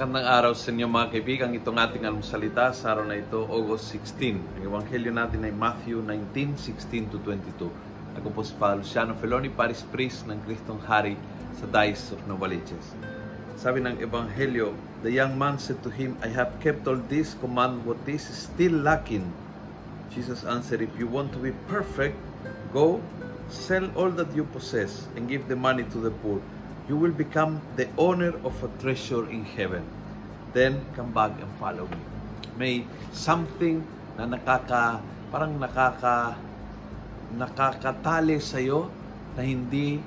Magandang araw sa inyo mga kaibigan. Itong ating almusalita sa araw na ito, August 16. Ang ebanghelyo natin ay Matthew 19, 16 to 22. Ako po si Father Luciano Feloni, Paris Priest ng Kristong Hari sa Dice of Novaliches. Sabi ng ebanghelyo, The young man said to him, I have kept all this command, what is still lacking? Jesus answered, If you want to be perfect, go, sell all that you possess and give the money to the poor you will become the owner of a treasure in heaven. Then come back and follow me. May something na nakaka parang nakaka nakakatali sa iyo na hindi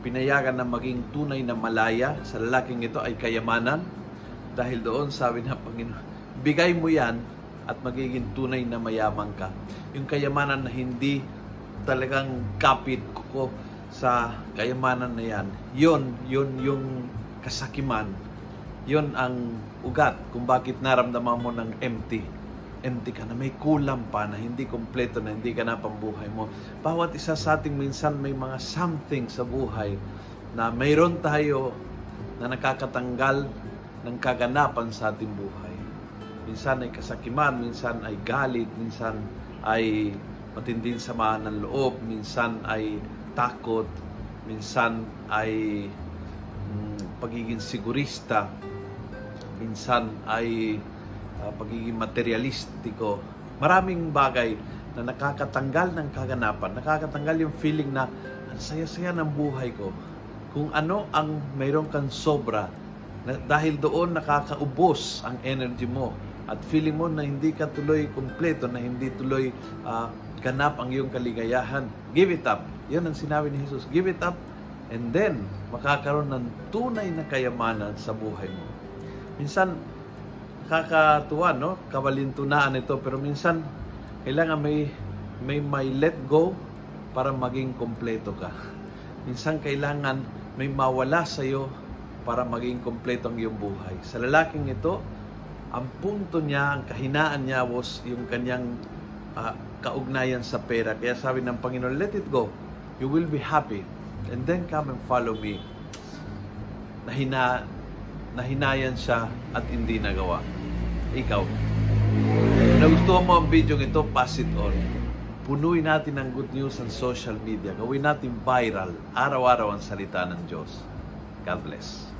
pinayagan na maging tunay na malaya sa lalaking ito ay kayamanan dahil doon sabi ng Panginoon bigay mo yan at magiging tunay na mayaman ka yung kayamanan na hindi talagang kapit ko sa kayamanan na yan, yon yon yung kasakiman, yon ang ugat kung bakit naramdaman mo ng empty. Empty ka na, may kulang pa na hindi kompleto na hindi ka na pambuhay mo. Bawat isa sa ating minsan may mga something sa buhay na mayroon tayo na nakakatanggal ng kaganapan sa ating buhay. Minsan ay kasakiman, minsan ay galit, minsan ay matinding samaan ng loob, minsan ay takot, minsan ay mm, pagiging sigurista, minsan ay uh, pagiging materialistiko. Maraming bagay na nakakatanggal ng kaganapan, nakakatanggal yung feeling na ang saya-saya ng buhay ko. Kung ano ang mayroon kang sobra, na, dahil doon nakakaubos ang energy mo at feeling mo na hindi ka tuloy kumpleto, na hindi tuloy uh, ganap ang iyong kaligayahan. Give it up. Yun ang sinabi ni Jesus. Give it up and then makakaroon ng tunay na kayamanan sa buhay mo. Minsan, kakatuwa, no? Kabalintunaan ito. Pero minsan, kailangan may, may, may let go para maging kompleto ka. Minsan, kailangan may mawala sa iyo para maging kompleto ang iyong buhay. Sa lalaking ito, ang punto niya, ang kahinaan niya was yung kanyang uh, kaugnayan sa pera. Kaya sabi ng Panginoon, let it go. You will be happy. And then come and follow me. Nahina, nahinayan siya at hindi nagawa. Ikaw. Nagustuhan mo ang video ito, pass it on. Punuin natin ng good news ang social media. Gawin natin viral. Araw-araw ang salita ng Diyos. God bless.